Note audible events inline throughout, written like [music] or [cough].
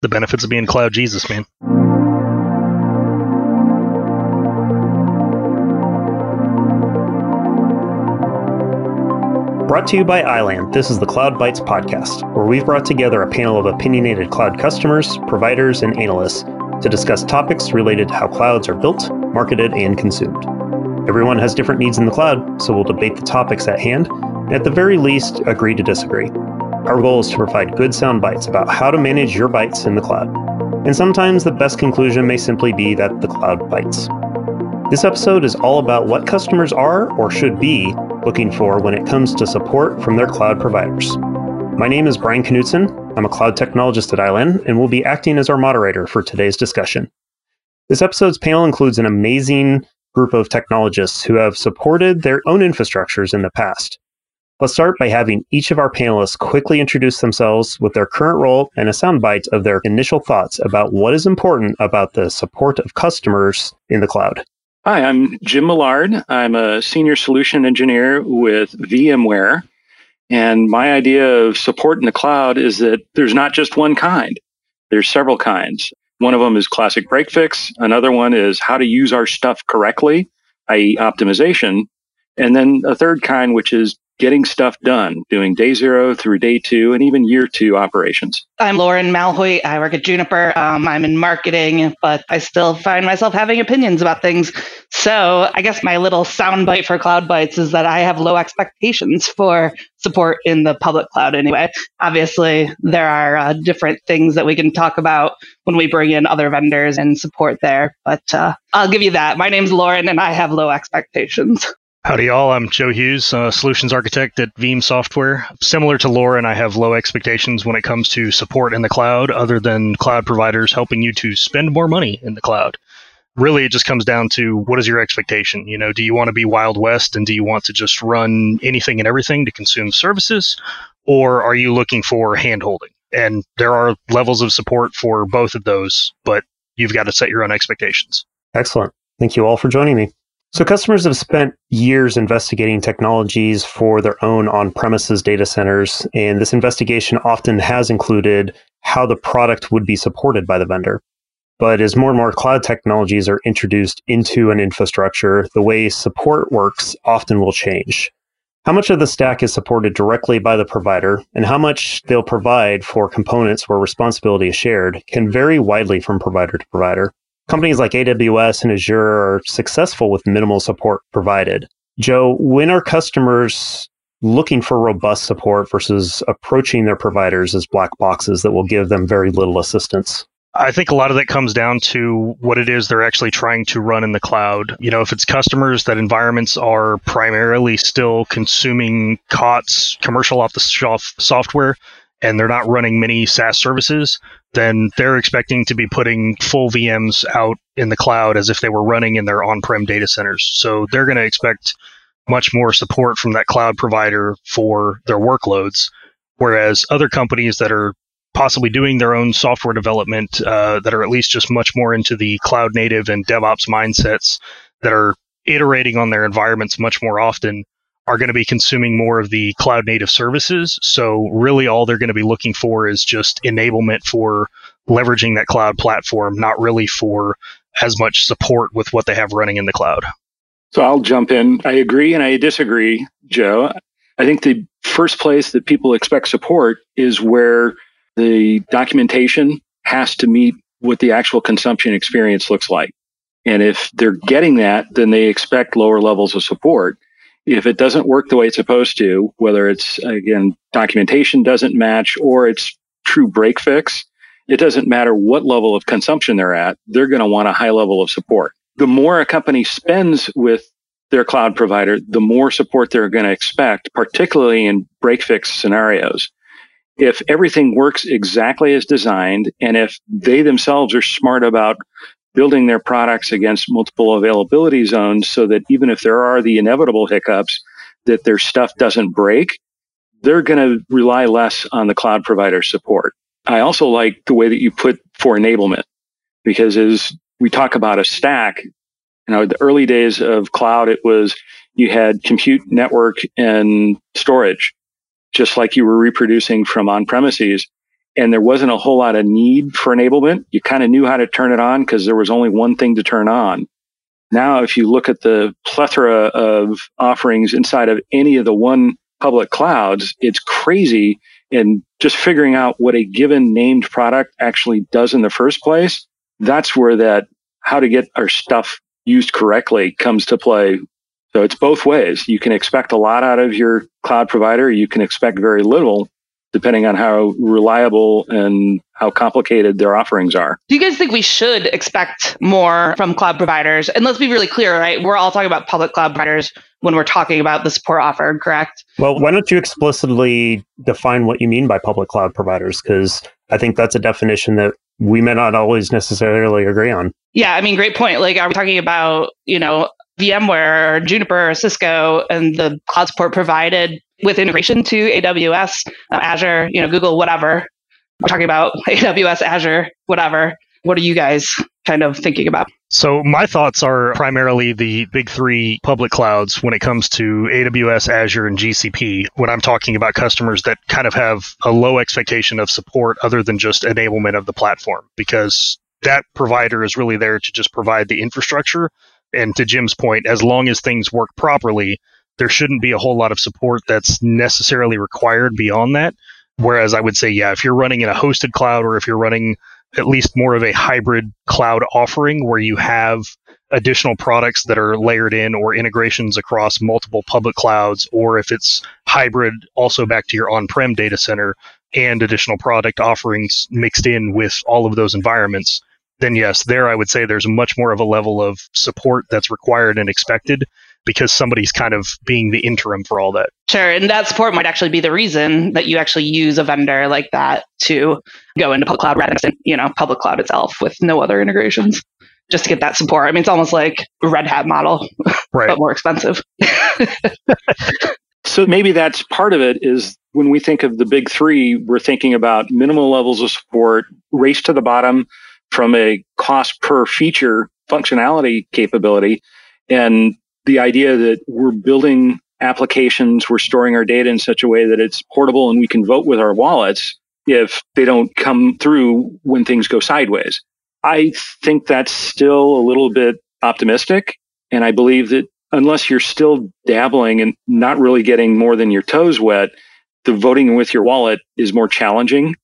The benefits of being cloud Jesus, man. Brought to you by iland, this is the Cloud Bytes podcast, where we've brought together a panel of opinionated cloud customers, providers, and analysts to discuss topics related to how clouds are built, marketed, and consumed. Everyone has different needs in the cloud, so we'll debate the topics at hand, and at the very least, agree to disagree. Our goal is to provide good sound bites about how to manage your bytes in the cloud. And sometimes the best conclusion may simply be that the cloud bites. This episode is all about what customers are or should be looking for when it comes to support from their cloud providers. My name is Brian Knudtson. I'm a cloud technologist at iland and will be acting as our moderator for today's discussion. This episode's panel includes an amazing group of technologists who have supported their own infrastructures in the past. Let's start by having each of our panelists quickly introduce themselves with their current role and a soundbite of their initial thoughts about what is important about the support of customers in the cloud. Hi, I'm Jim Millard. I'm a senior solution engineer with VMware. And my idea of support in the cloud is that there's not just one kind, there's several kinds. One of them is classic break fix. Another one is how to use our stuff correctly, i.e., optimization. And then a third kind, which is getting stuff done, doing day zero through day two and even year two operations. I'm Lauren Malhoit. I work at Juniper. Um, I'm in marketing, but I still find myself having opinions about things. So I guess my little soundbite for Cloud Bytes is that I have low expectations for support in the public cloud anyway. Obviously, there are uh, different things that we can talk about when we bring in other vendors and support there, but uh, I'll give you that. My name's Lauren and I have low expectations. Howdy, y'all. I'm Joe Hughes, solutions architect at Veeam Software. Similar to Lauren, I have low expectations when it comes to support in the cloud, other than cloud providers helping you to spend more money in the cloud. Really, it just comes down to what is your expectation? You know, do you want to be Wild West and do you want to just run anything and everything to consume services? Or are you looking for handholding? And there are levels of support for both of those, but you've got to set your own expectations. Excellent. Thank you all for joining me. So, customers have spent years investigating technologies for their own on premises data centers, and this investigation often has included how the product would be supported by the vendor. But as more and more cloud technologies are introduced into an infrastructure, the way support works often will change. How much of the stack is supported directly by the provider, and how much they'll provide for components where responsibility is shared can vary widely from provider to provider. Companies like AWS and Azure are successful with minimal support provided. Joe, when are customers looking for robust support versus approaching their providers as black boxes that will give them very little assistance? I think a lot of that comes down to what it is they're actually trying to run in the cloud. You know, if it's customers that environments are primarily still consuming COTS, commercial off the shelf software, and they're not running many SaaS services, then they're expecting to be putting full VMs out in the cloud as if they were running in their on prem data centers. So they're going to expect much more support from that cloud provider for their workloads. Whereas other companies that are possibly doing their own software development uh, that are at least just much more into the cloud native and DevOps mindsets that are iterating on their environments much more often are going to be consuming more of the cloud native services. So really all they're going to be looking for is just enablement for leveraging that cloud platform, not really for as much support with what they have running in the cloud. So I'll jump in. I agree and I disagree, Joe. I think the first place that people expect support is where the documentation has to meet what the actual consumption experience looks like. And if they're getting that, then they expect lower levels of support if it doesn't work the way it's supposed to, whether it's again documentation doesn't match or it's true break fix, it doesn't matter what level of consumption they're at, they're going to want a high level of support. The more a company spends with their cloud provider, the more support they're going to expect, particularly in break fix scenarios. If everything works exactly as designed, and if they themselves are smart about building their products against multiple availability zones so that even if there are the inevitable hiccups, that their stuff doesn't break, they're going to rely less on the cloud provider support. I also like the way that you put for enablement because as we talk about a stack, you know, the early days of cloud, it was you had compute network and storage, just like you were reproducing from on premises. And there wasn't a whole lot of need for enablement. You kind of knew how to turn it on because there was only one thing to turn on. Now, if you look at the plethora of offerings inside of any of the one public clouds, it's crazy. And just figuring out what a given named product actually does in the first place, that's where that how to get our stuff used correctly comes to play. So it's both ways. You can expect a lot out of your cloud provider. You can expect very little depending on how reliable and how complicated their offerings are. Do you guys think we should expect more from cloud providers? And let's be really clear, right? We're all talking about public cloud providers when we're talking about the support offer, correct? Well, why don't you explicitly define what you mean by public cloud providers? Because I think that's a definition that we may not always necessarily agree on. Yeah, I mean, great point. Like, are we talking about, you know, VMware or Juniper or Cisco and the cloud support provided with integration to AWS, uh, Azure, you know, Google, whatever. We're talking about [laughs] AWS, Azure, whatever. What are you guys kind of thinking about? So my thoughts are primarily the big three public clouds when it comes to AWS, Azure, and GCP. When I'm talking about customers that kind of have a low expectation of support other than just enablement of the platform, because that provider is really there to just provide the infrastructure. And to Jim's point, as long as things work properly, there shouldn't be a whole lot of support that's necessarily required beyond that. Whereas I would say, yeah, if you're running in a hosted cloud or if you're running at least more of a hybrid cloud offering where you have additional products that are layered in or integrations across multiple public clouds, or if it's hybrid, also back to your on prem data center and additional product offerings mixed in with all of those environments, then yes, there I would say there's much more of a level of support that's required and expected because somebody's kind of being the interim for all that. Sure. And that support might actually be the reason that you actually use a vendor like that to go into public cloud rather than, you know, public cloud itself with no other integrations just to get that support. I mean, it's almost like a Red Hat model, [laughs] right. but more expensive. [laughs] so maybe that's part of it is when we think of the big three, we're thinking about minimal levels of support, race to the bottom from a cost per feature functionality capability. And the idea that we're building applications, we're storing our data in such a way that it's portable and we can vote with our wallets if they don't come through when things go sideways. I think that's still a little bit optimistic. And I believe that unless you're still dabbling and not really getting more than your toes wet, the voting with your wallet is more challenging.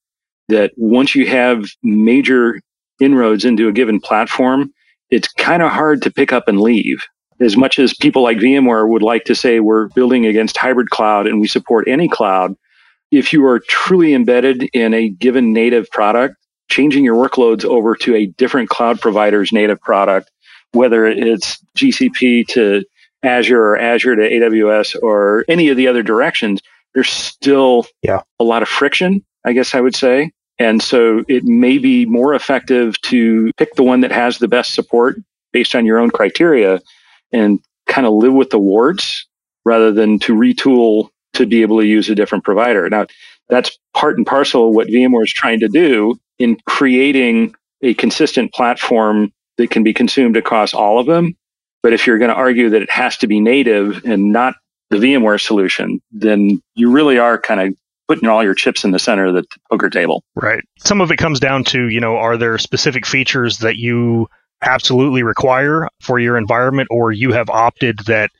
That once you have major inroads into a given platform, it's kind of hard to pick up and leave as much as people like VMware would like to say we're building against hybrid cloud and we support any cloud, if you are truly embedded in a given native product, changing your workloads over to a different cloud provider's native product, whether it's GCP to Azure or Azure to AWS or any of the other directions, there's still yeah. a lot of friction, I guess I would say. And so it may be more effective to pick the one that has the best support based on your own criteria and kind of live with the warts rather than to retool to be able to use a different provider. Now, that's part and parcel of what VMware is trying to do in creating a consistent platform that can be consumed across all of them. But if you're going to argue that it has to be native and not the VMware solution, then you really are kind of putting all your chips in the center of the poker table. Right. Some of it comes down to, you know, are there specific features that you absolutely require for your environment, or you have opted that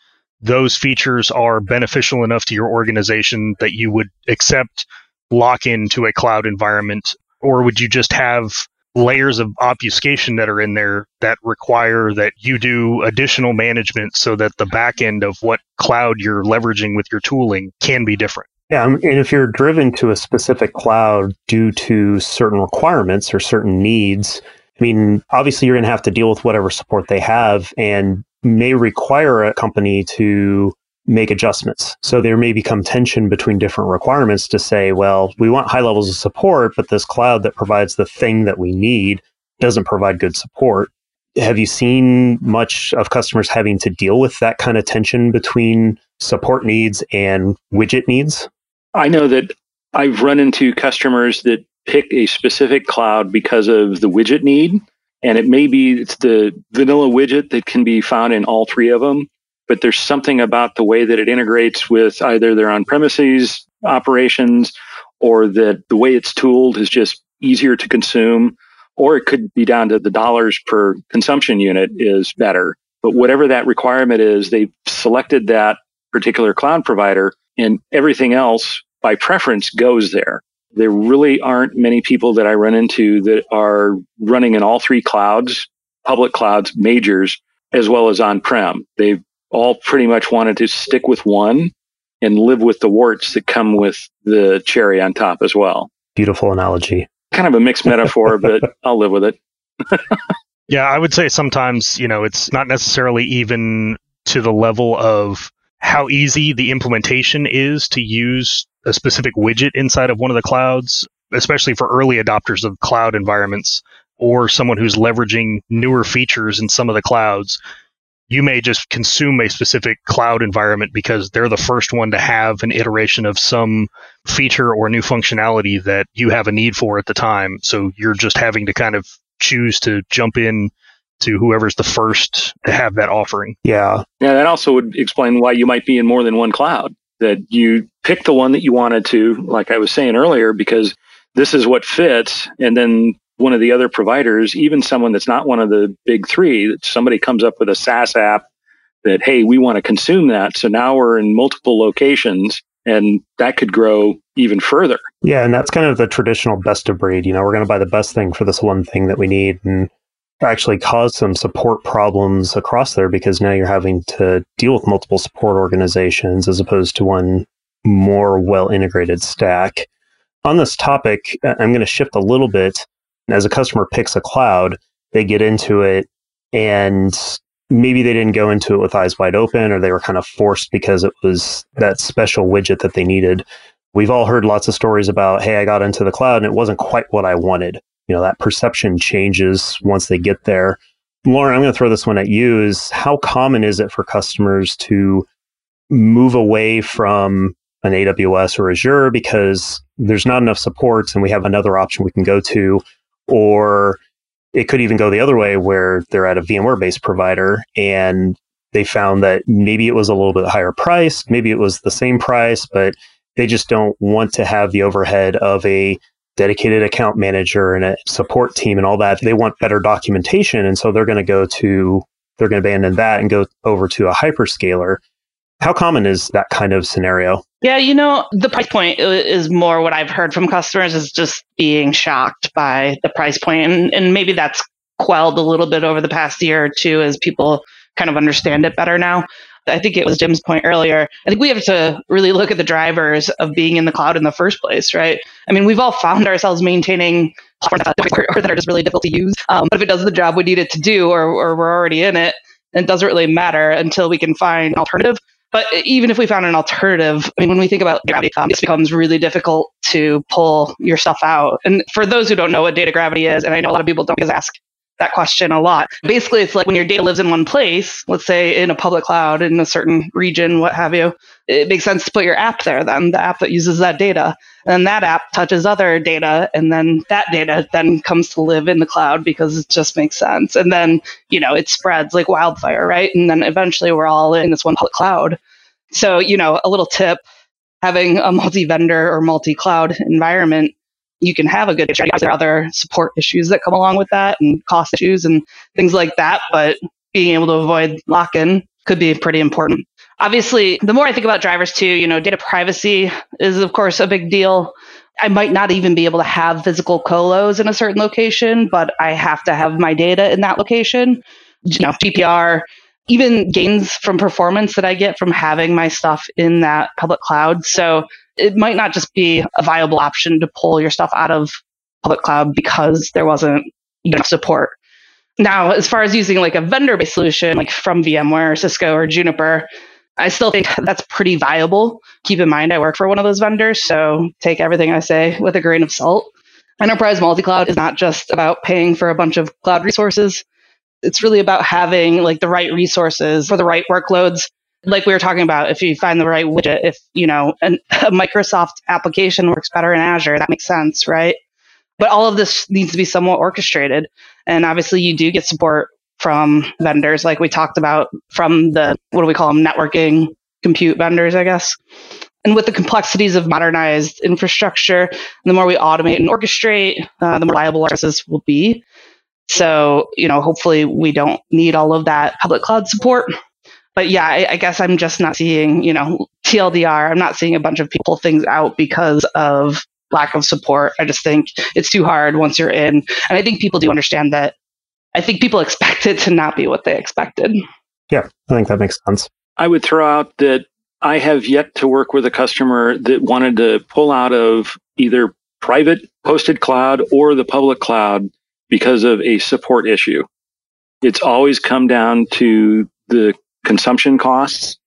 those features are beneficial enough to your organization that you would accept lock into a cloud environment, or would you just have layers of obfuscation that are in there that require that you do additional management so that the back end of what cloud you're leveraging with your tooling can be different? Yeah, um, and if you're driven to a specific cloud due to certain requirements or certain needs, I mean, obviously, you're going to have to deal with whatever support they have and may require a company to make adjustments. So there may become tension between different requirements to say, well, we want high levels of support, but this cloud that provides the thing that we need doesn't provide good support. Have you seen much of customers having to deal with that kind of tension between support needs and widget needs? I know that I've run into customers that pick a specific cloud because of the widget need. And it may be it's the vanilla widget that can be found in all three of them, but there's something about the way that it integrates with either their on premises operations or that the way it's tooled is just easier to consume, or it could be down to the dollars per consumption unit is better. But whatever that requirement is, they've selected that particular cloud provider and everything else by preference goes there. There really aren't many people that I run into that are running in all three clouds, public clouds, majors, as well as on prem. They've all pretty much wanted to stick with one and live with the warts that come with the cherry on top as well. Beautiful analogy. Kind of a mixed metaphor, [laughs] but I'll live with it. [laughs] yeah, I would say sometimes, you know, it's not necessarily even to the level of how easy the implementation is to use a specific widget inside of one of the clouds, especially for early adopters of cloud environments or someone who's leveraging newer features in some of the clouds you may just consume a specific cloud environment because they're the first one to have an iteration of some feature or new functionality that you have a need for at the time. So you're just having to kind of choose to jump in to whoever's the first to have that offering. Yeah. Yeah, that also would explain why you might be in more than one cloud. That you pick the one that you wanted to, like I was saying earlier, because this is what fits. And then one of the other providers, even someone that's not one of the big three, that somebody comes up with a SaaS app that, hey, we want to consume that. So now we're in multiple locations and that could grow even further. Yeah. And that's kind of the traditional best of breed. You know, we're going to buy the best thing for this one thing that we need and actually cause some support problems across there because now you're having to deal with multiple support organizations as opposed to one more well integrated stack. On this topic, I'm going to shift a little bit as a customer picks a cloud, they get into it and maybe they didn't go into it with eyes wide open or they were kind of forced because it was that special widget that they needed. We've all heard lots of stories about, hey, I got into the cloud and it wasn't quite what I wanted. You know, that perception changes once they get there. Lauren, I'm going to throw this one at you is how common is it for customers to move away from an AWS or Azure because there's not enough supports and we have another option we can go to or it could even go the other way where they're at a VMware based provider and they found that maybe it was a little bit higher price, maybe it was the same price, but they just don't want to have the overhead of a dedicated account manager and a support team and all that. They want better documentation. And so they're going to go to, they're going to abandon that and go over to a hyperscaler. How common is that kind of scenario? Yeah, you know, the price point is more what I've heard from customers is just being shocked by the price point. And, and maybe that's quelled a little bit over the past year or two as people kind of understand it better now. I think it was Jim's point earlier. I think we have to really look at the drivers of being in the cloud in the first place, right? I mean, we've all found ourselves maintaining platforms that, are just really difficult to use. Um, but if it does the job we need it to do, or, or we're already in it, it doesn't really matter until we can find alternative. But even if we found an alternative, I mean, when we think about gravity, this becomes really difficult to pull yourself out. And for those who don't know what data gravity is, and I know a lot of people don't ask that question a lot. Basically, it's like when your data lives in one place, let's say in a public cloud in a certain region, what have you, it makes sense to put your app there then, the app that uses that data. And that app touches other data, and then that data then comes to live in the cloud because it just makes sense. And then, you know, it spreads like wildfire, right? And then eventually we're all in this one public cloud. So, you know, a little tip having a multi vendor or multi cloud environment you can have a good strategy. There are other support issues that come along with that and cost issues and things like that. But being able to avoid lock in could be pretty important. Obviously, the more I think about drivers too, you know, data privacy is of course a big deal. I might not even be able to have physical colos in a certain location, but I have to have my data in that location. You know, GDPR, even gains from performance that I get from having my stuff in that public cloud. So it might not just be a viable option to pull your stuff out of public cloud because there wasn't enough support. Now, as far as using like a vendor based solution, like from VMware, or Cisco, or Juniper, I still think that's pretty viable. Keep in mind, I work for one of those vendors, so take everything I say with a grain of salt. Enterprise multi cloud is not just about paying for a bunch of cloud resources. It's really about having like the right resources for the right workloads like we were talking about, if you find the right widget, if you know an, a Microsoft application works better in Azure, that makes sense, right? But all of this needs to be somewhat orchestrated, and obviously you do get support from vendors, like we talked about, from the what do we call them, networking compute vendors, I guess. And with the complexities of modernized infrastructure, the more we automate and orchestrate, uh, the more reliable our services will be. So, you know, hopefully we don't need all of that public cloud support. But yeah, I, I guess I'm just not seeing, you know, TLDR. I'm not seeing a bunch of people things out because of lack of support. I just think it's too hard once you're in. And I think people do understand that. I think people expect it to not be what they expected. Yeah, I think that makes sense. I would throw out that I have yet to work with a customer that wanted to pull out of either private hosted cloud or the public cloud because of a support issue. It's always come down to the consumption costs.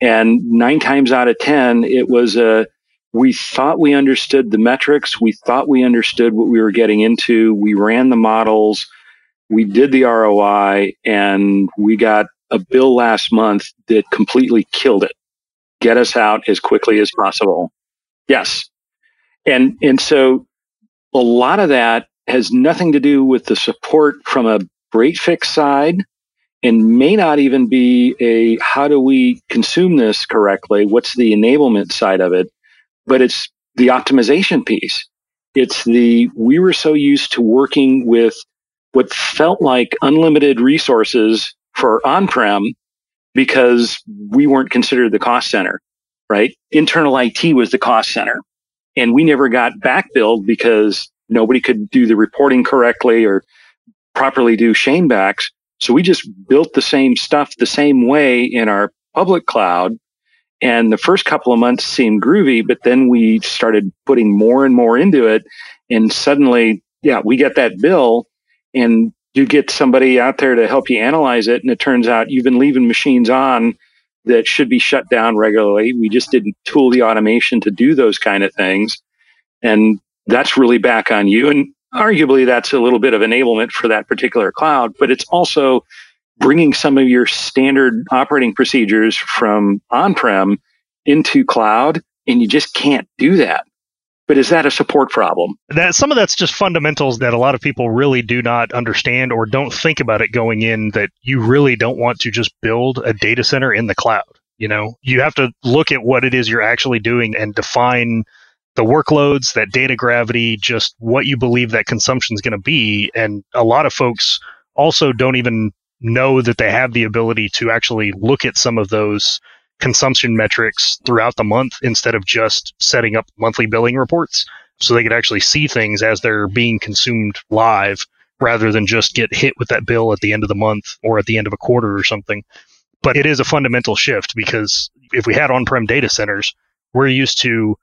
And nine times out of 10, it was a, we thought we understood the metrics. We thought we understood what we were getting into. We ran the models. We did the ROI and we got a bill last month that completely killed it. Get us out as quickly as possible. Yes. And, and so a lot of that has nothing to do with the support from a break fix side and may not even be a how do we consume this correctly? What's the enablement side of it? But it's the optimization piece. It's the, we were so used to working with what felt like unlimited resources for on prem because we weren't considered the cost center, right? Internal IT was the cost center. And we never got back billed because nobody could do the reporting correctly or properly do Shane backs. So we just built the same stuff the same way in our public cloud. And the first couple of months seemed groovy, but then we started putting more and more into it. And suddenly, yeah, we get that bill and you get somebody out there to help you analyze it. And it turns out you've been leaving machines on that should be shut down regularly. We just didn't tool the automation to do those kind of things. And that's really back on you. And arguably that's a little bit of enablement for that particular cloud, but it's also bringing some of your standard operating procedures from on-prem into cloud. And you just can't do that. But is that a support problem? That some of that's just fundamentals that a lot of people really do not understand or don't think about it going in that you really don't want to just build a data center in the cloud. You know, you have to look at what it is you're actually doing and define the workloads, that data gravity, just what you believe that consumption is going to be. And a lot of folks also don't even know that they have the ability to actually look at some of those consumption metrics throughout the month instead of just setting up monthly billing reports so they could actually see things as they're being consumed live rather than just get hit with that bill at the end of the month or at the end of a quarter or something. But it is a fundamental shift because if we had on prem data centers, we're used to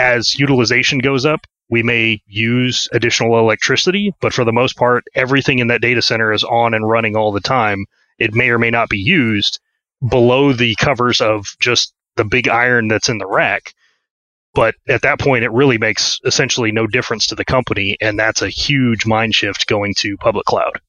as utilization goes up, we may use additional electricity, but for the most part, everything in that data center is on and running all the time. It may or may not be used below the covers of just the big iron that's in the rack. But at that point, it really makes essentially no difference to the company. And that's a huge mind shift going to public cloud.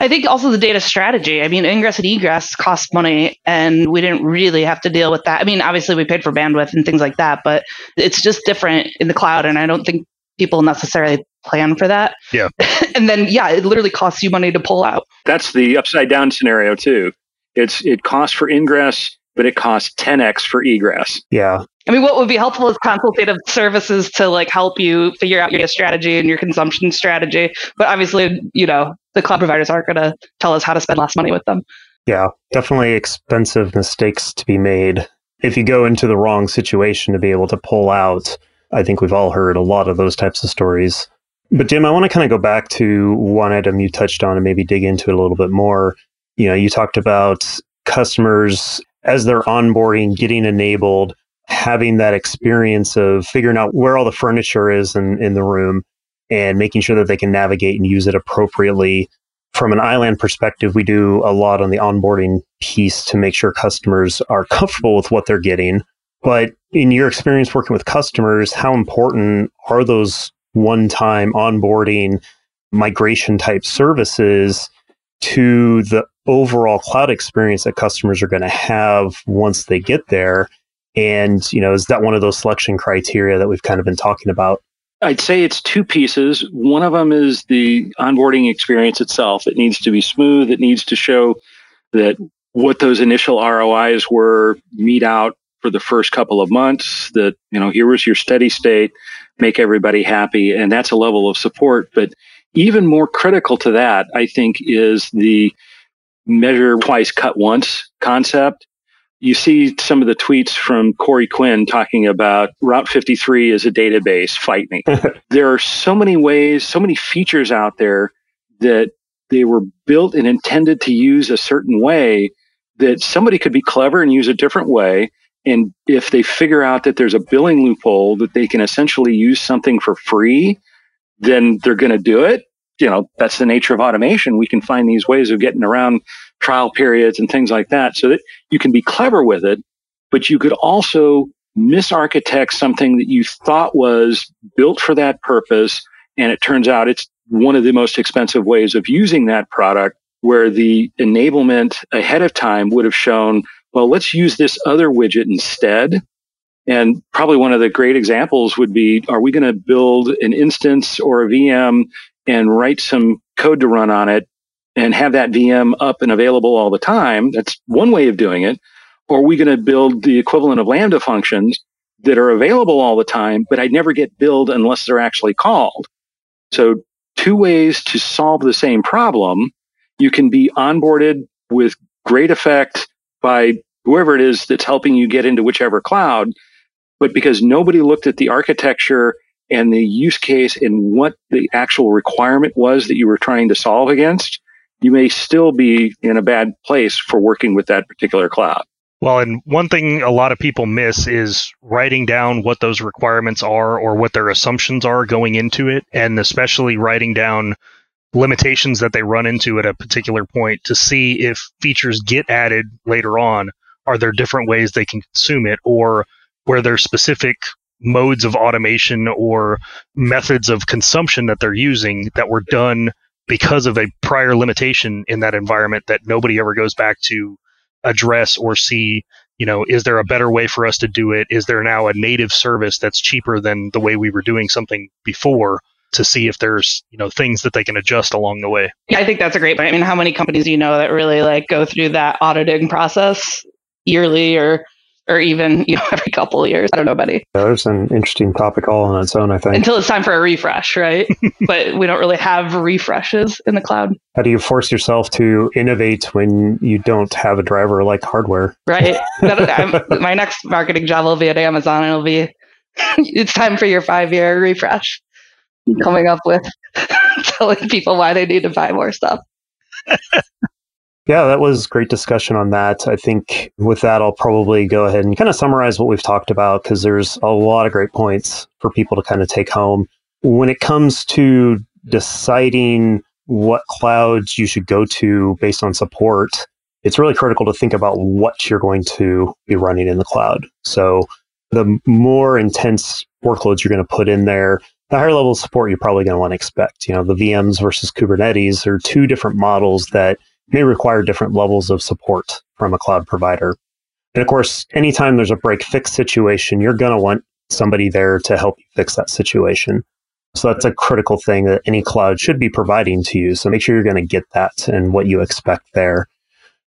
I think also the data strategy. I mean, ingress and egress cost money, and we didn't really have to deal with that. I mean, obviously, we paid for bandwidth and things like that, but it's just different in the cloud. And I don't think people necessarily plan for that. Yeah. [laughs] and then, yeah, it literally costs you money to pull out. That's the upside down scenario, too. It's It costs for ingress, but it costs 10x for egress. Yeah. I mean, what would be helpful is consultative services to like help you figure out your strategy and your consumption strategy. But obviously, you know, the cloud providers aren't going to tell us how to spend less money with them. Yeah, definitely expensive mistakes to be made. If you go into the wrong situation to be able to pull out, I think we've all heard a lot of those types of stories. But Jim, I want to kind of go back to one item you touched on and maybe dig into it a little bit more. You know, you talked about customers as they're onboarding, getting enabled, having that experience of figuring out where all the furniture is in, in the room and making sure that they can navigate and use it appropriately. From an iland perspective, we do a lot on the onboarding piece to make sure customers are comfortable with what they're getting. But in your experience working with customers, how important are those one time onboarding migration type services to the overall cloud experience that customers are going to have once they get there? And, you know, is that one of those selection criteria that we've kind of been talking about? I'd say it's two pieces. One of them is the onboarding experience itself. It needs to be smooth. It needs to show that what those initial ROIs were meet out for the first couple of months that, you know, here was your steady state, make everybody happy. And that's a level of support. But even more critical to that, I think, is the measure twice, cut once concept. You see some of the tweets from Corey Quinn talking about Route 53 as a database, fight me. [laughs] there are so many ways, so many features out there that they were built and intended to use a certain way that somebody could be clever and use a different way. And if they figure out that there's a billing loophole that they can essentially use something for free, then they're going to do it. You know, that's the nature of automation. We can find these ways of getting around trial periods and things like that so that you can be clever with it, but you could also misarchitect something that you thought was built for that purpose. And it turns out it's one of the most expensive ways of using that product where the enablement ahead of time would have shown, well, let's use this other widget instead. And probably one of the great examples would be, are we going to build an instance or a VM and write some code to run on it and have that VM up and available all the time? That's one way of doing it. Or are we going to build the equivalent of Lambda functions that are available all the time, but I never get billed unless they're actually called? So two ways to solve the same problem you can be onboarded with great effect by whoever it is that's helping you get into whichever cloud. But because nobody looked at the architecture and the use case and what the actual requirement was that you were trying to solve against, you may still be in a bad place for working with that particular cloud. Well, and one thing a lot of people miss is writing down what those requirements are or what their assumptions are going into it, and especially writing down limitations that they run into at a particular point to see if features get added later on. Are there different ways they can consume it, or where there's specific modes of automation or methods of consumption that they're using that were done because of a prior limitation in that environment that nobody ever goes back to address or see you know is there a better way for us to do it is there now a native service that's cheaper than the way we were doing something before to see if there's you know things that they can adjust along the way. Yeah, I think that's a great point. I mean, how many companies do you know that really like go through that auditing process yearly or or even you know [laughs] every couple of years? I don't know, buddy. Yeah, there's an interesting topic all on its own. I think until it's time for a refresh, right? [laughs] but we don't really have refreshes in the cloud. How do you force yourself to innovate when you don't have a driver like hardware? Right. [laughs] my next marketing job will be at Amazon. It'll be it's time for your five year refresh coming up with telling people why they need to buy more stuff. Yeah, that was great discussion on that. I think with that, I'll probably go ahead and kind of summarize what we've talked about because there's a lot of great points for people to kind of take home. When it comes to deciding what clouds you should go to based on support, it's really critical to think about what you're going to be running in the cloud. So the more intense workloads you're going to put in there, the higher level of support you're probably going to want to expect. You know, the VMs versus Kubernetes are two different models that may require different levels of support from a cloud provider. And of course, anytime there's a break fix situation, you're going to want somebody there to help you fix that situation. So that's a critical thing that any cloud should be providing to you. So make sure you're going to get that and what you expect there.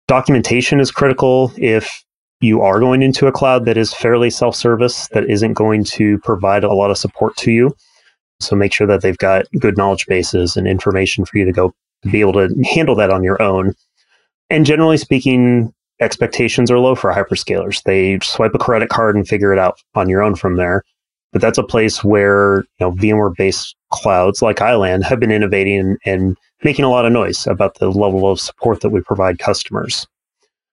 Documentation is critical if you are going into a cloud that is fairly self service, that isn't going to provide a lot of support to you. So make sure that they've got good knowledge bases and information for you to go be able to handle that on your own. And generally speaking, expectations are low for hyperscalers. They swipe a credit card and figure it out on your own from there. But that's a place where you know VMware based clouds like iland have been innovating and, and making a lot of noise about the level of support that we provide customers.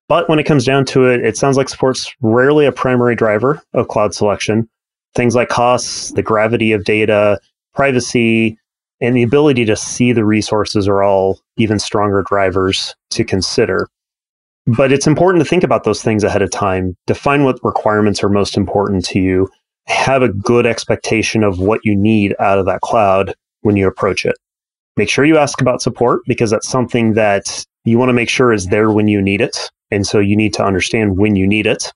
But when it comes down to it, it sounds like support's rarely a primary driver of cloud selection. Things like costs, the gravity of data, privacy, and the ability to see the resources are all even stronger drivers to consider. But it's important to think about those things ahead of time, define what requirements are most important to you, have a good expectation of what you need out of that cloud when you approach it. Make sure you ask about support because that's something that you want to make sure is there when you need it. And so you need to understand when you need it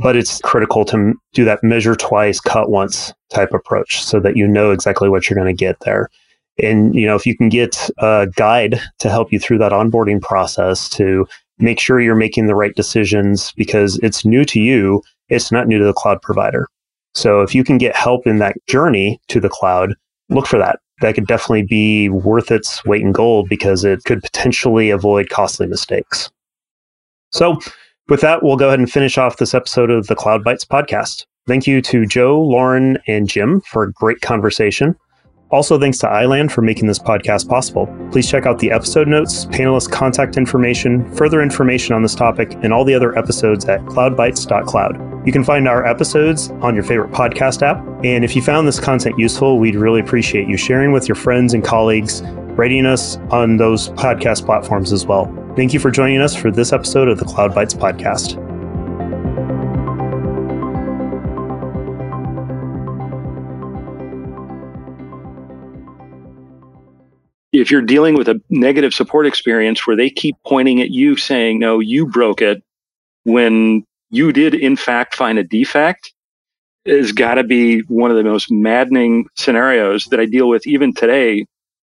but it's critical to do that measure twice, cut once type approach so that you know exactly what you're going to get there. And you know, if you can get a guide to help you through that onboarding process to make sure you're making the right decisions because it's new to you. It's not new to the cloud provider. So if you can get help in that journey to the cloud, look for that. That could definitely be worth its weight in gold because it could potentially avoid costly mistakes. So with that, we'll go ahead and finish off this episode of the Cloud Bytes podcast. Thank you to Joe, Lauren, and Jim for a great conversation. Also, thanks to iland for making this podcast possible. Please check out the episode notes, panelist contact information, further information on this topic, and all the other episodes at cloudbytes.cloud. You can find our episodes on your favorite podcast app. And if you found this content useful, we'd really appreciate you sharing with your friends and colleagues, rating us on those podcast platforms as well. Thank you for joining us for this episode of the Cloud Bytes podcast. if you're dealing with a negative support experience where they keep pointing at you saying, no, you broke it when you did in fact find a defect has got to be one of the most maddening scenarios that I deal with even today